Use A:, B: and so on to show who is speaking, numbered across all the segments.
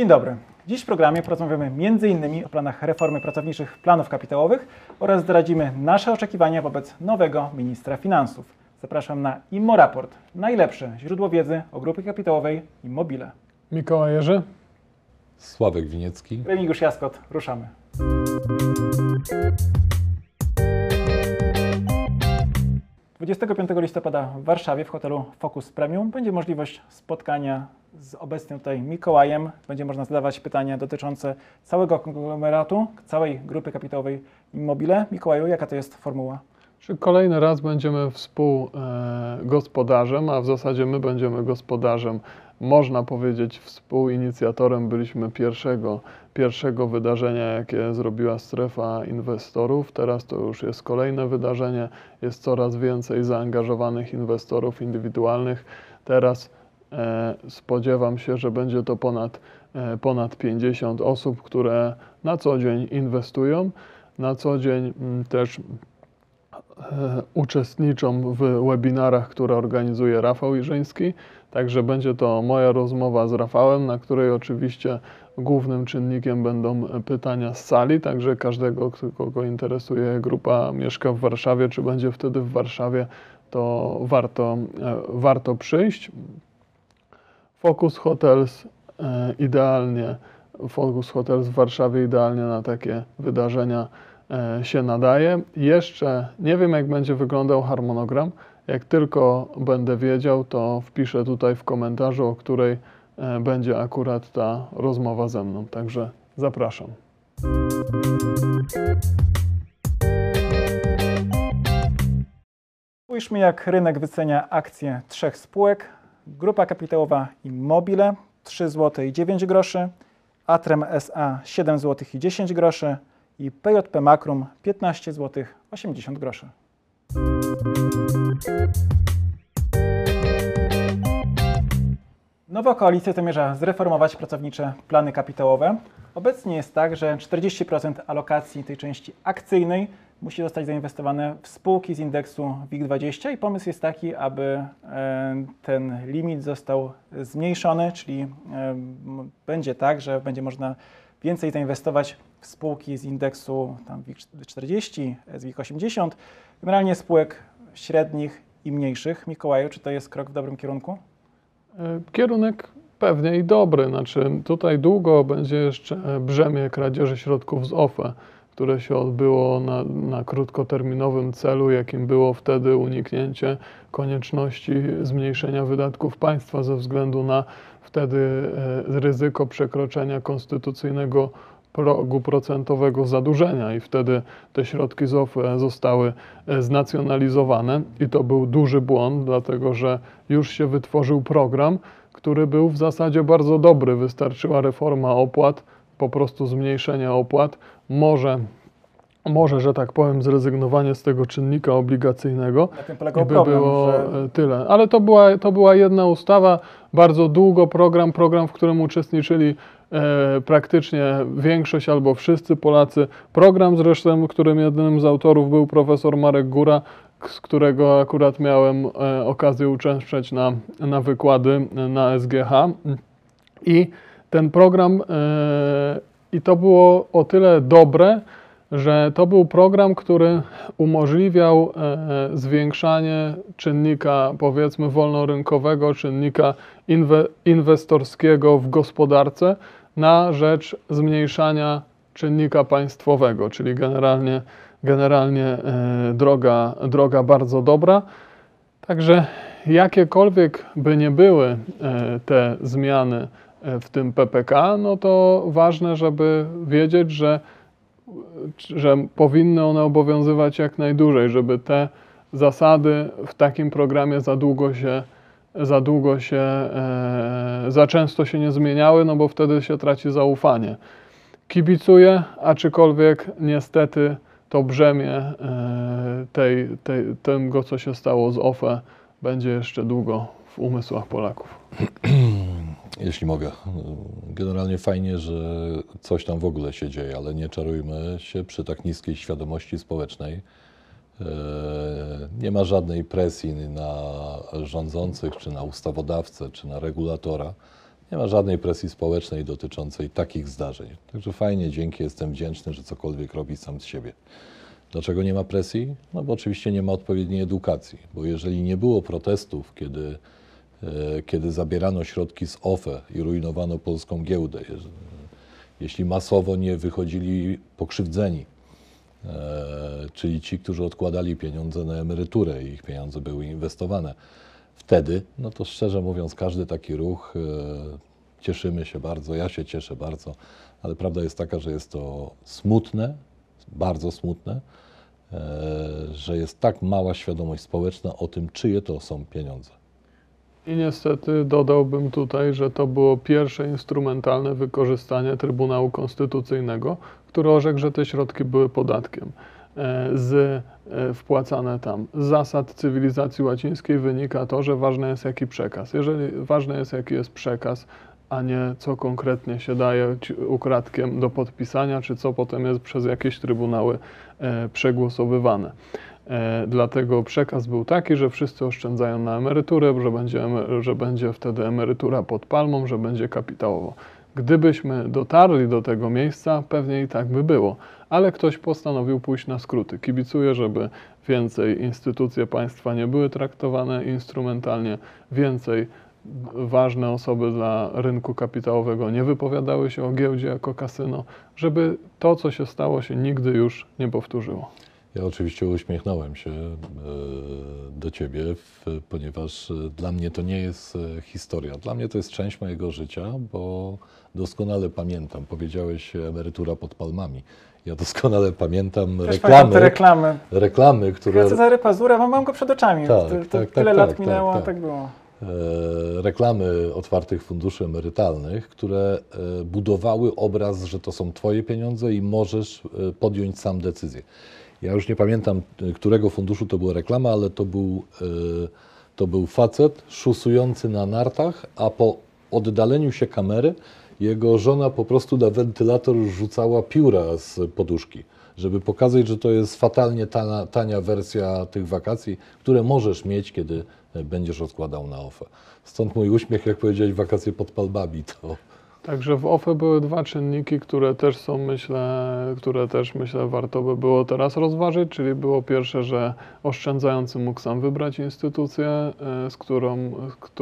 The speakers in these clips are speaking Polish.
A: Dzień dobry. Dziś w programie porozmawiamy m.in. o planach reformy pracowniczych planów kapitałowych oraz zdradzimy nasze oczekiwania wobec nowego ministra finansów. Zapraszam na IMMO Raport, najlepsze źródło wiedzy o grupie kapitałowej Immobile.
B: Mikołaj Jerzy.
C: Sławek Winiecki.
A: Remigiusz Jaskot, ruszamy. Dwudziestego 25 listopada w Warszawie w hotelu Focus Premium będzie możliwość spotkania z obecnym tutaj Mikołajem. Będzie można zadawać pytania dotyczące całego konglomeratu, całej grupy kapitałowej Immobile. Mikołaju, jaka to jest formuła?
B: Czy kolejny raz będziemy współgospodarzem, a w zasadzie my będziemy gospodarzem, można powiedzieć współinicjatorem byliśmy pierwszego, pierwszego wydarzenia, jakie zrobiła strefa inwestorów. Teraz to już jest kolejne wydarzenie, jest coraz więcej zaangażowanych inwestorów indywidualnych. Teraz e, spodziewam się, że będzie to ponad, e, ponad 50 osób, które na co dzień inwestują, na co dzień m, też e, uczestniczą w webinarach, które organizuje Rafał Iżyński. Także będzie to moja rozmowa z Rafałem, na której oczywiście głównym czynnikiem będą pytania z sali, także każdego, kogo interesuje grupa mieszka w Warszawie, czy będzie wtedy w Warszawie, to warto, warto przyjść. Focus Hotels e, idealnie, Focus Hotels w Warszawie idealnie na takie wydarzenia e, się nadaje. Jeszcze nie wiem, jak będzie wyglądał harmonogram. Jak tylko będę wiedział, to wpiszę tutaj w komentarzu, o której e, będzie akurat ta rozmowa ze mną. Także zapraszam.
A: Spójrzmy, jak rynek wycenia akcje trzech spółek. Grupa kapitałowa Immobile 3 zł i 9 groszy, Atrem SA 7 zł i 10 groszy i PJP Makrum 15 zł 80 groszy. Nowa koalicja zamierza zreformować pracownicze plany kapitałowe. Obecnie jest tak, że 40% alokacji tej części akcyjnej musi zostać zainwestowane w spółki z indeksu WIG20 i pomysł jest taki, aby e, ten limit został zmniejszony, czyli e, będzie tak, że będzie można więcej zainwestować w spółki z indeksu tam WIG40, z WIG80, generalnie spółek średnich i mniejszych. Mikołaju, czy to jest krok w dobrym kierunku?
B: E, kierunek pewnie i dobry. Znaczy, tutaj długo będzie jeszcze brzemię kradzieży środków z OFE, które się odbyło na, na krótkoterminowym celu, jakim było wtedy uniknięcie konieczności zmniejszenia wydatków państwa ze względu na wtedy e, ryzyko przekroczenia konstytucyjnego progu procentowego zadłużenia i wtedy te środki z OFE zostały e, znacjonalizowane i to był duży błąd, dlatego że już się wytworzył program, który był w zasadzie bardzo dobry. Wystarczyła reforma opłat, po prostu zmniejszenie opłat, może może, że tak powiem, zrezygnowanie z tego czynnika obligacyjnego.
A: Na tym polegał
B: by
A: problem,
B: było
A: że-
B: e, tyle. Ale to była, to była jedna ustawa, bardzo długo program, program, w którym uczestniczyli e, praktycznie większość albo wszyscy Polacy. Program zresztą, którym jednym z autorów był profesor Marek Góra, z którego akurat miałem e, okazję uczęszczać na, na wykłady e, na SGH. I ten program, e, i to było o tyle dobre, że to był program, który umożliwiał e, zwiększanie czynnika, powiedzmy, wolnorynkowego, czynnika inwe, inwestorskiego w gospodarce na rzecz zmniejszania czynnika państwowego, czyli generalnie, generalnie e, droga, droga bardzo dobra. Także jakiekolwiek by nie były e, te zmiany e, w tym PPK, no to ważne, żeby wiedzieć, że, że powinny one obowiązywać jak najdłużej, żeby te zasady w takim programie za długo się, za długo się, e, za często się nie zmieniały, no bo wtedy się traci zaufanie. Kibicuję, aczkolwiek niestety to brzemię e, tej, tej, tego, co się stało z OFE, będzie jeszcze długo w umysłach Polaków.
C: Jeśli mogę. Generalnie fajnie, że coś tam w ogóle się dzieje, ale nie czarujmy się przy tak niskiej świadomości społecznej. E, Nie ma żadnej presji na rządzących, czy na ustawodawcę, czy na regulatora. Nie ma żadnej presji społecznej dotyczącej takich zdarzeń. Także fajnie, dzięki, jestem wdzięczny, że cokolwiek robi sam z siebie. Dlaczego nie ma presji? No bo oczywiście nie ma odpowiedniej edukacji, bo jeżeli nie było protestów, kiedy, kiedy zabierano środki z OFE i rujnowano polską giełdę, jeśli masowo nie wychodzili pokrzywdzeni, e, czyli ci, którzy odkładali pieniądze na emeryturę i ich pieniądze były inwestowane, wtedy, no to szczerze mówiąc, każdy taki ruch e, cieszymy się bardzo, ja się cieszę bardzo, ale prawda jest taka, że jest to smutne, bardzo smutne, e, że jest tak mała świadomość społeczna o tym, czyje to są pieniądze.
B: I niestety dodałbym tutaj, że to było pierwsze instrumentalne wykorzystanie Trybunału Konstytucyjnego, który orzekł, że te środki były podatkiem e, z e, wpłacane tam. Zasad cywilizacji łacińskiej wynika to, że ważne jest jaki przekaz. Jeżeli ważne jest jaki jest przekaz, a nie co konkretnie się daje ukradkiem do podpisania, czy co potem jest przez jakieś trybunały e, przegłosowywane. E, Dlatego przekaz był taki, że wszyscy oszczędzają na emeryturę, że będzie, że będzie wtedy emerytura pod palmą, że będzie kapitałowo. Gdybyśmy dotarli do tego miejsca, pewnie i tak by było, ale ktoś postanowił pójść na skróty. Kibicuję, żeby więcej instytucje państwa nie były traktowane instrumentalnie, więcej ważne osoby dla rynku kapitałowego nie wypowiadały się o giełdzie jako kasyno, żeby to, co się stało, się nigdy już nie powtórzyło.
C: Ja oczywiście uśmiechnąłem się e, do ciebie, ponieważ e, dla mnie to nie jest e, historia. Dla mnie to jest część mojego życia, bo doskonale pamiętam, powiedziałeś emerytura pod palmami. Ja doskonale pamiętam
A: Też pamiętam te
C: reklamy,
A: reklamy.
C: reklamy, które
A: Cezary Pazura, mam, mam go przed oczami.
C: Tak,
A: Ty- ty-
C: tak,
A: Tyle
C: tak,
A: lat
C: tak,
A: minęło,
C: tak,
A: tak,
C: tak.
A: było.
C: e, reklamy otwartych funduszy emerytalnych, które e, budowały obraz, że to są Twoje pieniądze i możesz e, podjąć sam decyzję. Ja już nie pamiętam, e, którego funduszu to była reklama, ale to był, e, to był facet szusujący na nartach, a po oddaleniu się kamery jego żona po prostu na wentylator rzucała pióra z poduszki, żeby pokazać, że to jest fatalnie tania, tania wersja tych wakacji, które możesz mieć, kiedy będziesz odkładał na OFE. Stąd mój uśmiech, jak powiedziałeś, wakacje pod palbami, to
B: Także w OFE były dwa czynniki, które też są, myślę, które też myślę warto by było teraz rozważyć, czyli było pierwsze, że oszczędzający mógł sam wybrać instytucję, e, z którą,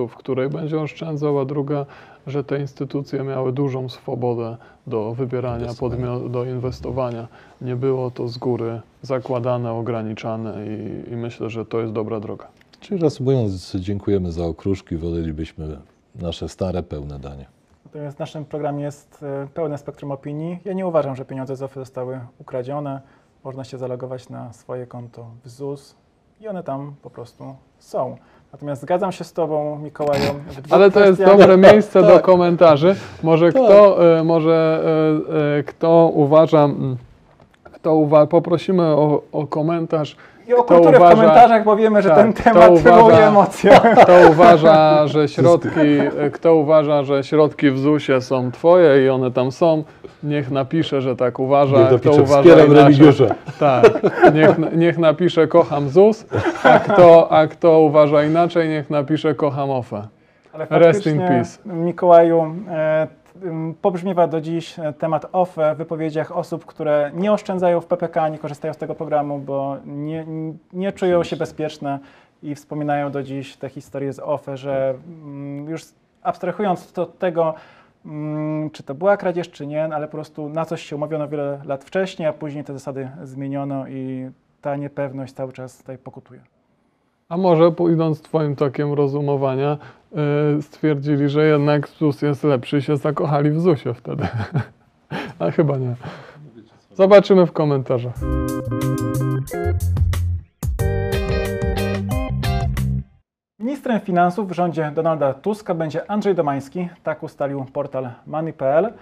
B: w której będzie oszczędzał, a druga, że te instytucje miały dużą swobodę do wybierania podmiot, do inwestowania. Nie było to z góry zakładane, ograniczane i, i myślę, że to jest dobra droga.
C: Czyli reasumując, dziękujemy za okruszki, wolelibyśmy nasze stare, pełne danie.
A: Natomiast w naszym programie jest e, pełne spektrum opinii. Ja nie uważam, że pieniądze z OFE zostały ukradzione. Można się zalogować na swoje konto w ZUS i one tam po prostu są. Natomiast zgadzam się z Tobą, Mikołaju.
B: Ale to jest dobre miejsce do
C: tak.
B: komentarzy. Może
C: Tak.
B: kto, e, może e, kto uważa, mm, kto uwa- poprosimy o, o komentarz,
A: I o kulturę
B: uważa-
A: w komentarzach, bo wiemy, że
B: tak,
A: ten temat wywołuje emocje.
B: kto uważa, że środki, e, kto uważa, że środki w ZUS-ie są twoje i one tam są, niech napisze, że tak uważa.
C: Niech
B: kto uważa inaczej. Tak, niech, niech napisze kocham ZUS, a kto, a kto uważa inaczej, niech napisze kocham OFE.
A: Ale
B: Rest in peace.
A: Mikołaju, e, pobrzmiewa do dziś e, temat OFE w wypowiedziach osób, które nie oszczędzają w PPK, nie korzystają z tego programu, bo nie, nie czują się bezpieczne i wspominają do dziś te historie z OFE, że mm, już abstrahując to od tego, mm, czy to była kradzież, czy nie, ale po prostu na coś się umówiono wiele lat wcześniej, a później te zasady zmieniono i ta niepewność cały czas tutaj pokutuje.
B: A może pójdąc Twoim tokiem rozumowania, stwierdzili, że jednak ZUS jest lepszy i się zakochali w ZUSie wtedy. A chyba nie. Zobaczymy w komentarzach.
A: Ministrem finansów w rządzie Donalda Tuska będzie Andrzej Domański, tak ustalił portal Money.pl.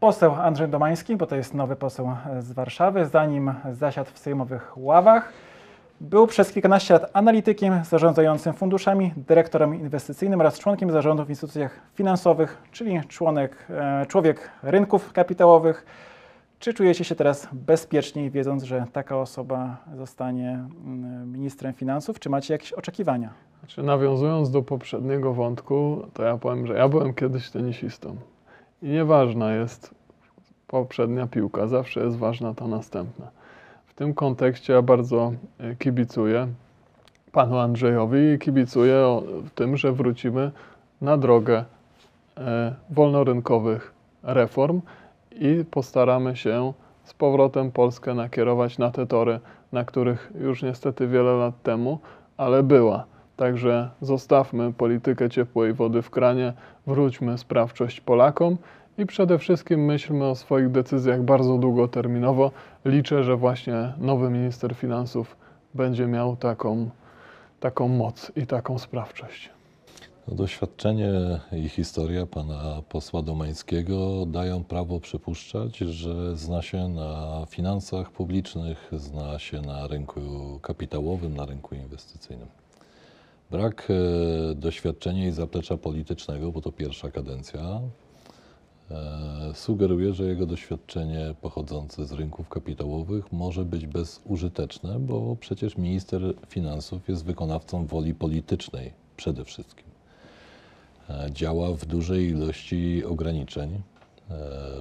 A: Poseł Andrzej Domański, bo to jest nowy poseł z Warszawy, zanim zasiadł w sejmowych ławach, był przez kilkanaście lat analitykiem zarządzającym funduszami, dyrektorem inwestycyjnym oraz członkiem zarządu w instytucjach finansowych, czyli członek, e, człowiek rynków kapitałowych. Czy czujecie się teraz bezpieczniej, wiedząc, że taka osoba zostanie mm, ministrem finansów? Czy macie jakieś oczekiwania?
B: Znaczy, nawiązując do poprzedniego wątku, to ja powiem, że ja byłem kiedyś tenisistą. I nieważna jest poprzednia piłka, zawsze jest ważna ta następna. Tym kontekście ja bardzo e, kibicuję panu Andrzejowi i kibicuję tym, że wrócimy na drogę e, wolnorynkowych reform i postaramy się z powrotem Polskę nakierować na te tory, na których już niestety wiele lat temu, ale była. Także zostawmy politykę ciepłej wody w kranie, wróćmy sprawczość Polakom i przede wszystkim myślmy o swoich decyzjach bardzo długoterminowo. Liczę, że właśnie nowy minister finansów będzie miał taką, taką moc i taką sprawczość.
C: Doświadczenie i historia pana posła Domańskiego dają prawo przypuszczać, że zna się na finansach publicznych, zna się na rynku kapitałowym, na rynku inwestycyjnym. Brak e, doświadczenia i zaplecza politycznego, bo to pierwsza kadencja, sugeruje, że jego doświadczenie pochodzące z rynków kapitałowych może być bezużyteczne, bo przecież minister finansów jest wykonawcą woli politycznej przede wszystkim e, działa w dużej ilości ograniczeń. E,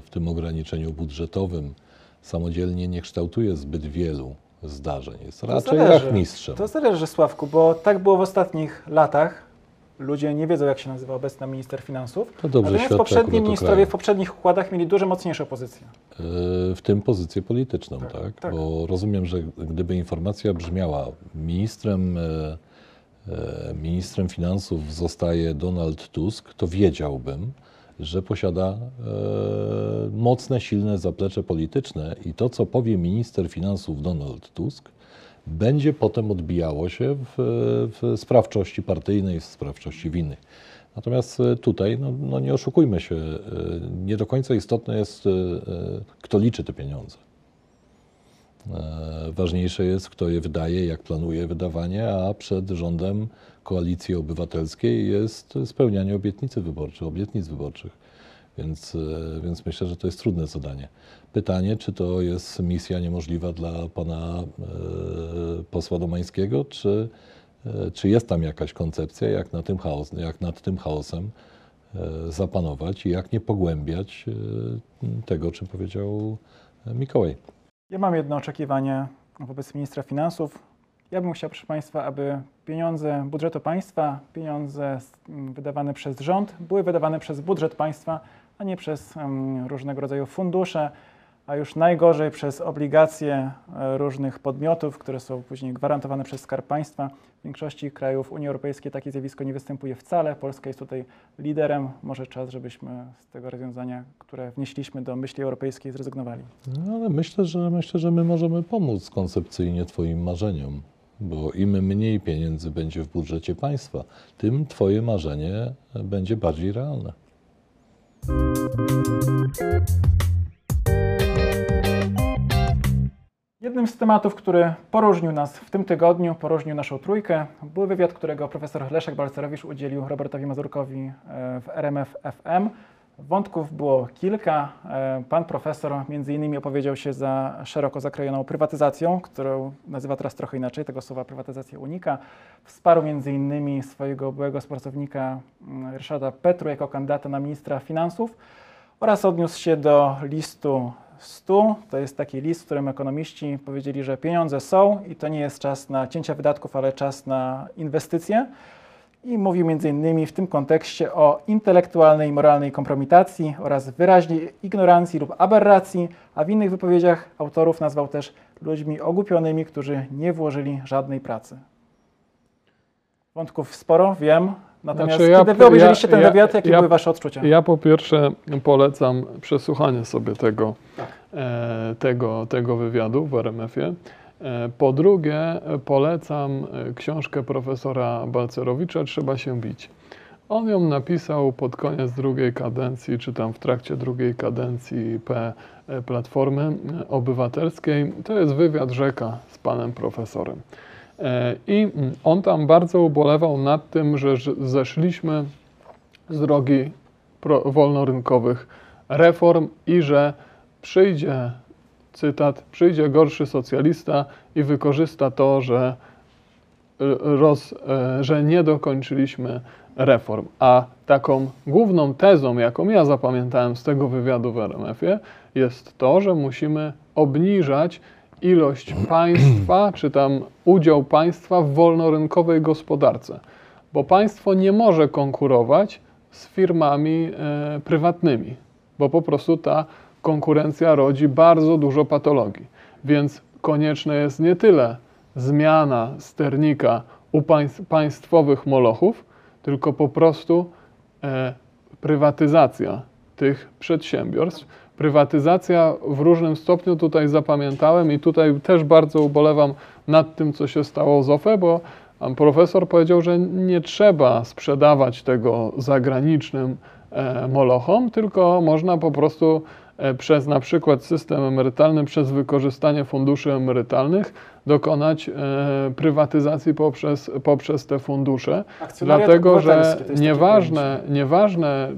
C: W tym ograniczeniu budżetowym samodzielnie nie kształtuje zbyt wielu zdarzeń. Jest raczej
A: zależy.
C: rachmistrzem.
A: To zależy, Sławku, bo tak było w ostatnich latach. Ludzie nie wiedzą, jak się nazywa obecny minister finansów.
C: To dobrze
A: Natomiast poprzedni ministrowie w poprzednich układach mieli dużo mocniejsze pozycje.
C: E, w tym pozycję polityczną,
A: Tak,
C: tak?
A: tak.
C: Bo rozumiem, że gdyby informacja brzmiała, ministrem, e, e, ministrem finansów zostaje Donald Tusk, to wiedziałbym, że posiada e, mocne, silne zaplecze polityczne i to, co powie minister finansów Donald Tusk, będzie potem odbijało się w, w sprawczości partyjnej, w sprawczości winy. Natomiast e, tutaj, no, no nie oszukujmy się, e, nie do końca istotne jest, e, kto liczy te pieniądze. Ważniejsze jest, kto je wydaje, jak planuje wydawanie, a przed rządem koalicji obywatelskiej jest spełnianie obietnicy wyborczych, obietnic wyborczych. Więc, e, więc myślę, że to jest trudne zadanie. Pytanie, czy to jest misja niemożliwa dla pana e, posła Domańskiego, czy, e, czy jest tam jakaś koncepcja, jak, na tym chaos, jak nad tym chaosem e, zapanować i jak nie pogłębiać e, tego, o czym powiedział e, Mikołaj.
A: Ja mam jedno oczekiwanie wobec ministra finansów. Ja bym chciał, proszę Państwa, aby pieniądze budżetu państwa, pieniądze s- m, wydawane przez rząd, były wydawane przez budżet państwa, a nie przez różnego rodzaju fundusze, a już najgorzej przez obligacje e, różnych podmiotów, które są później gwarantowane przez Skarb Państwa. W większości krajów Unii Europejskiej takie zjawisko nie występuje wcale. Polska jest tutaj liderem. Może czas, żebyśmy z tego rozwiązania, które wnieśliśmy do myśli europejskiej, zrezygnowali.
C: No, ale myślę, że myślę, że my możemy pomóc koncepcyjnie Twoim marzeniom, bo im mniej pieniędzy będzie w budżecie państwa, tym Twoje marzenie będzie bardziej realne.
A: Jednym z tematów, który poróżnił nas w tym tygodniu, poróżnił naszą trójkę, był wywiad, którego profesor Leszek Balcerowicz udzielił Robertowi Mazurkowi e, w RMF FM. Wątków było kilka. E, Pan profesor między innymi opowiedział się za szeroko zakrojoną prywatyzacją, którą nazywa teraz trochę inaczej, tego słowa prywatyzację unika. Wsparł między innymi swojego byłego współpracownika mm, Ryszarda Petru jako kandydata na ministra finansów oraz odniósł się do listu 100. To jest taki list, w którym ekonomiści powiedzieli, że pieniądze są i to nie jest czas na cięcia wydatków, ale czas na inwestycje. I mówił innymi w tym kontekście o intelektualnej i moralnej kompromitacji oraz wyraźnej ignorancji lub aberracji, a w innych wypowiedziach autorów nazwał też ludźmi ogłupionymi, którzy nie włożyli żadnej pracy. Wątków sporo, wiem. Natomiast
B: Znaczy, ja-
A: kiedy wy obejrzeliście
B: ja-
A: ten
B: ja-
A: wywiad, jakie
B: ja-
A: były wasze odczucia?
B: Ja po pierwsze polecam przesłuchanie sobie tego,
A: Tak.
B: e, tego, tego wywiadu w RMF-ie. Po drugie, polecam e, książkę profesora Balcerowicza Trzeba się bić. On ją napisał pod koniec drugiej kadencji, czy tam w trakcie drugiej kadencji P e, Platformy Obywatelskiej. To jest wywiad rzeka z panem profesorem. E, I mm, on tam bardzo ubolewał nad tym, że zeszliśmy z drogi wolnorynkowych reform i że przyjdzie cytat, przyjdzie gorszy socjalista i wykorzysta to, że, roz, e, że nie dokończyliśmy reform. A taką główną tezą, jaką ja zapamiętałem z tego wywiadu w RMF-ie, jest to, że musimy obniżać ilość państwa, czy tam udział państwa w wolnorynkowej gospodarce, bo państwo nie może konkurować z firmami e, prywatnymi, bo po prostu ta konkurencja rodzi bardzo dużo patologii. Więc konieczne jest nie tyle zmiana sternika u państw, państwowych molochów, tylko po prostu e, prywatyzacja tych przedsiębiorstw. Prywatyzacja w różnym stopniu tutaj zapamiętałem i tutaj też bardzo ubolewam nad tym, co się stało z OFE, bo profesor powiedział, że nie trzeba sprzedawać tego zagranicznym e, molochom, tylko można po prostu przez na przykład system emerytalny, przez wykorzystanie funduszy emerytalnych dokonać e, prywatyzacji poprzez, poprzez te fundusze. Dlatego, że nieważne, nieważne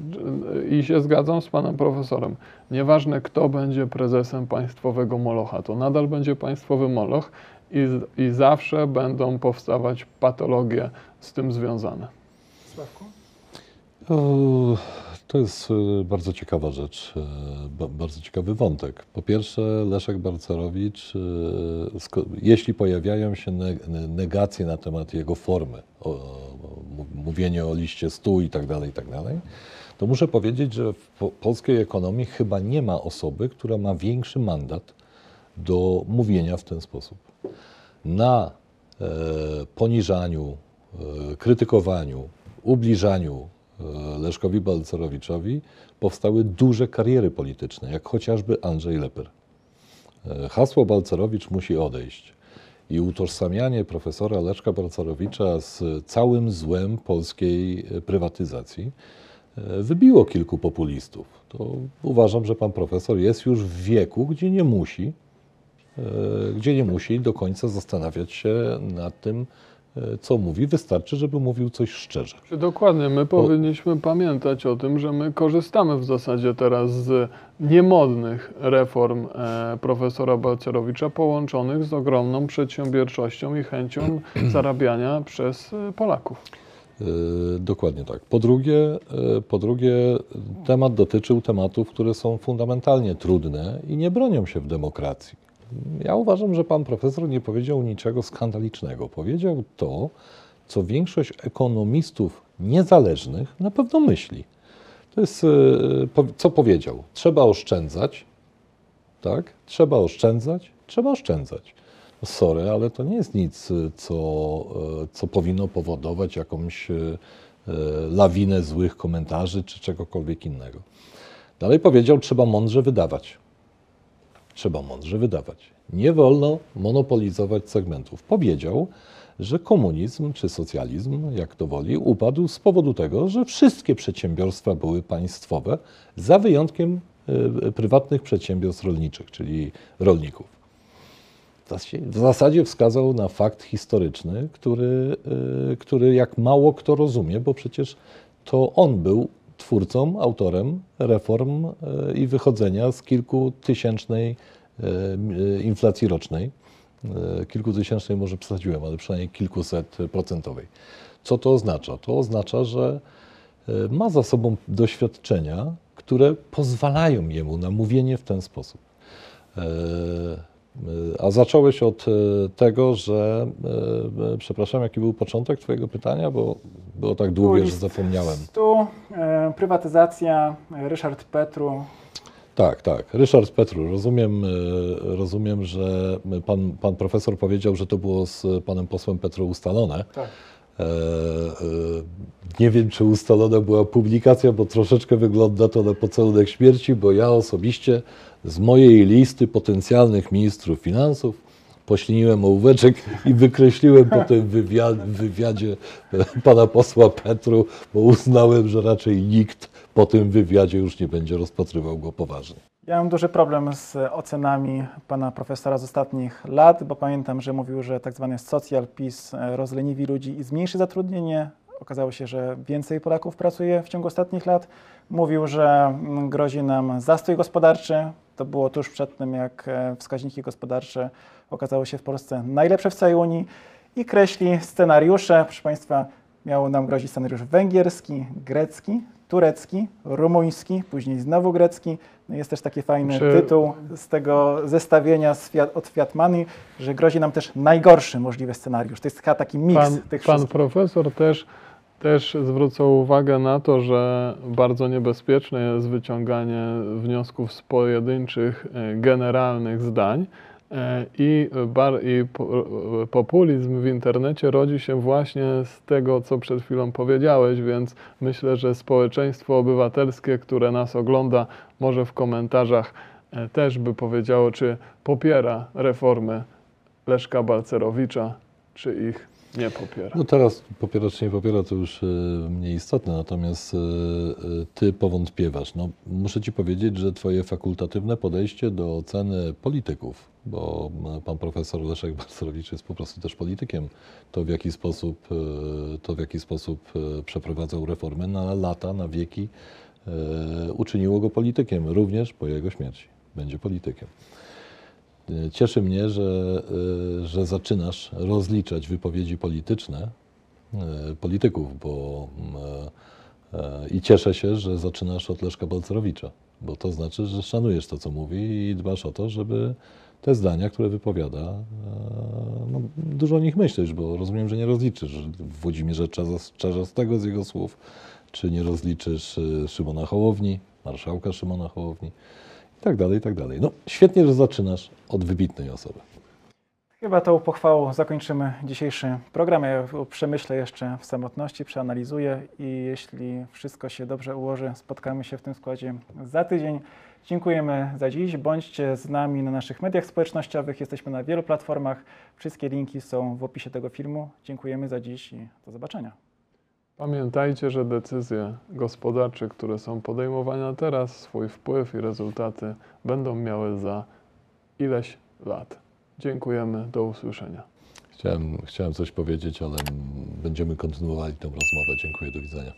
B: i się zgadzam z panem profesorem, nieważne kto będzie prezesem państwowego Molocha, to nadal będzie państwowy Moloch i, i zawsze będą powstawać patologie z tym związane.
A: Sławku?
C: O, To jest e, bardzo ciekawa rzecz, e, ba- bardzo ciekawy wątek. Po pierwsze, Leszek Balcerowicz, e, jeśli pojawiają się ne- negacje na temat jego formy, mówienie o liście stu i tak dalej, i tak dalej, to muszę powiedzieć, że w po- polskiej ekonomii chyba nie ma osoby, która ma większy mandat do mówienia w ten sposób. Na poniżaniu, krytykowaniu, ubliżaniu Leszkowi Balcerowiczowi powstały duże kariery polityczne, jak chociażby Andrzej Leper. E, Hasło Balcerowicz musi odejść. I utożsamianie profesora Leszka Balcerowicza z całym złem polskiej e, prywatyzacji e, wybiło kilku populistów. To uważam, że pan profesor jest już w wieku, gdzie nie musi, gdzie nie musi do końca zastanawiać się nad tym, co mówi. Wystarczy, żeby mówił coś szczerze.
B: Dokładnie, my powinniśmy pamiętać o tym, że my korzystamy w zasadzie teraz z niemodnych reform e, profesora Balcerowicza połączonych z ogromną przedsiębiorczością i chęcią zarabiania przez e, Polaków.
C: E, Dokładnie tak. Po drugie, e, po drugie, temat dotyczył tematów, które są fundamentalnie trudne i nie bronią się w demokracji. Ja uważam, że pan profesor nie powiedział niczego skandalicznego. Powiedział to, co większość ekonomistów niezależnych na pewno myśli. To jest, e, co powiedział. Trzeba oszczędzać, tak? Trzeba oszczędzać, trzeba oszczędzać. No Sorry, ale to nie jest nic, y, co, y, co powinno powodować jakąś lawinę złych komentarzy czy czegokolwiek innego. Dalej powiedział, trzeba mądrze wydawać. Trzeba mądrze wydawać. Nie wolno monopolizować segmentów. Powiedział, że komunizm czy socjalizm, jak to woli, upadł z powodu tego, że wszystkie przedsiębiorstwa były państwowe, za wyjątkiem y, prywatnych przedsiębiorstw rolniczych, czyli rolników. W zasadzie- wskazał na fakt historyczny, który, y, który jak mało kto rozumie, bo przecież to on był twórcą, autorem reform y, i wychodzenia z kilkutysięcznej y, y, inflacji rocznej. Kilkutysięcznej może przesadziłem, ale przynajmniej kilkuset procentowej. Co to oznacza? To oznacza, że ma za sobą doświadczenia, które pozwalają jemu na mówienie w ten sposób. E, e, A zacząłeś od e, tego, że, e, e, przepraszam, jaki był początek Twojego pytania, bo było tak długie, że zapomniałem.
A: Tu e, prywatyzacja, e, Ryszard Petru.
C: Tak, tak. Ryszard Petru, rozumiem, e, rozumiem że pan, pan profesor powiedział, że to było z panem posłem Petru ustalone.
A: Tak.
C: E, e, Nie wiem, czy ustalona była publikacja, bo troszeczkę wygląda to na pocałunek śmierci, bo ja osobiście z mojej listy potencjalnych ministrów finansów pośliniłem ołóweczek i wykreśliłem po tym wywiad, wywiadzie e, pana posła Petru, bo uznałem, że raczej nikt po tym wywiadzie już nie będzie rozpatrywał go poważnie.
A: Ja mam duży problem z ocenami pana profesora z ostatnich lat, bo pamiętam, że mówił, że tak zwany socjal PiS e, rozleniwi ludzi i zmniejszy zatrudnienie. Okazało się, że więcej Polaków pracuje w ciągu ostatnich lat. Mówił, że mm, grozi nam zastój gospodarczy. To było tuż przed tym, jak e, wskaźniki gospodarcze okazały się w Polsce najlepsze w całej Unii i kreśli scenariusze. Proszę Państwa, miał nam grozić scenariusz węgierski, grecki, turecki, rumuński, później znowu grecki. No jest też taki fajny
B: Czy-
A: tytuł z tego zestawienia z Fiat, od Fiat Money, że grozi nam też najgorszy możliwy scenariusz. To jest taki miks
B: Pan,
A: tych
B: pan
A: wszystkich.
B: profesor też, też zwrócił uwagę na to, że bardzo niebezpieczne jest wyciąganie wniosków z pojedynczych e, generalnych zdań. e, I, bar, i e, populizm w internecie rodzi się właśnie z tego, co przed chwilą powiedziałeś, więc myślę, że społeczeństwo obywatelskie, które nas ogląda, może w komentarzach też by powiedziało, czy popiera reformy Leszka Balcerowicza, czy ich nie popiera.
C: No teraz popiera czy nie popiera, to już e, mniej istotne, natomiast e, e, ty powątpiewasz. No, muszę ci powiedzieć, że twoje fakultatywne podejście do oceny polityków, bo pan profesor Leszek Balcerowicz jest po prostu też politykiem, to w jaki sposób, to w jaki sposób przeprowadzał reformy na lata, na wieki, uczyniło go politykiem, również po jego śmierci. Będzie politykiem. E, Cieszy mnie, że, e, że zaczynasz rozliczać wypowiedzi polityczne e, polityków, bo mm, i cieszę się, że zaczynasz od Leszka Balcerowicza, bo to znaczy, że szanujesz to, co mówi i dbasz o to, żeby te zdania, które wypowiada, no, dużo o nich myślisz, bo rozumiem, że nie rozliczysz Włodzimierza Czarza- Czarzastego z jego słów, czy nie rozliczysz Szymona Hołowni, marszałka Szymona Hołowni i tak dalej, i tak dalej. No, świetnie, że zaczynasz od wybitnej osoby.
A: Chyba tą pochwałą zakończymy dzisiejszy program. Ja przemyślę jeszcze w samotności, przeanalizuję i jeśli wszystko się dobrze ułoży, spotkamy się w tym składzie za tydzień. Dziękujemy za dziś. Bądźcie z nami na naszych mediach społecznościowych. Jesteśmy na wielu platformach. Wszystkie linki są w opisie tego filmu. Dziękujemy za dziś i do zobaczenia.
B: Pamiętajcie, że decyzje gospodarcze, które są podejmowane teraz, swój wpływ i rezultaty będą miały za ileś lat. Dziękujemy, do usłyszenia.
C: Chciałem, chciałem coś powiedzieć, ale będziemy kontynuowali tę rozmowę. Dziękuję, do widzenia.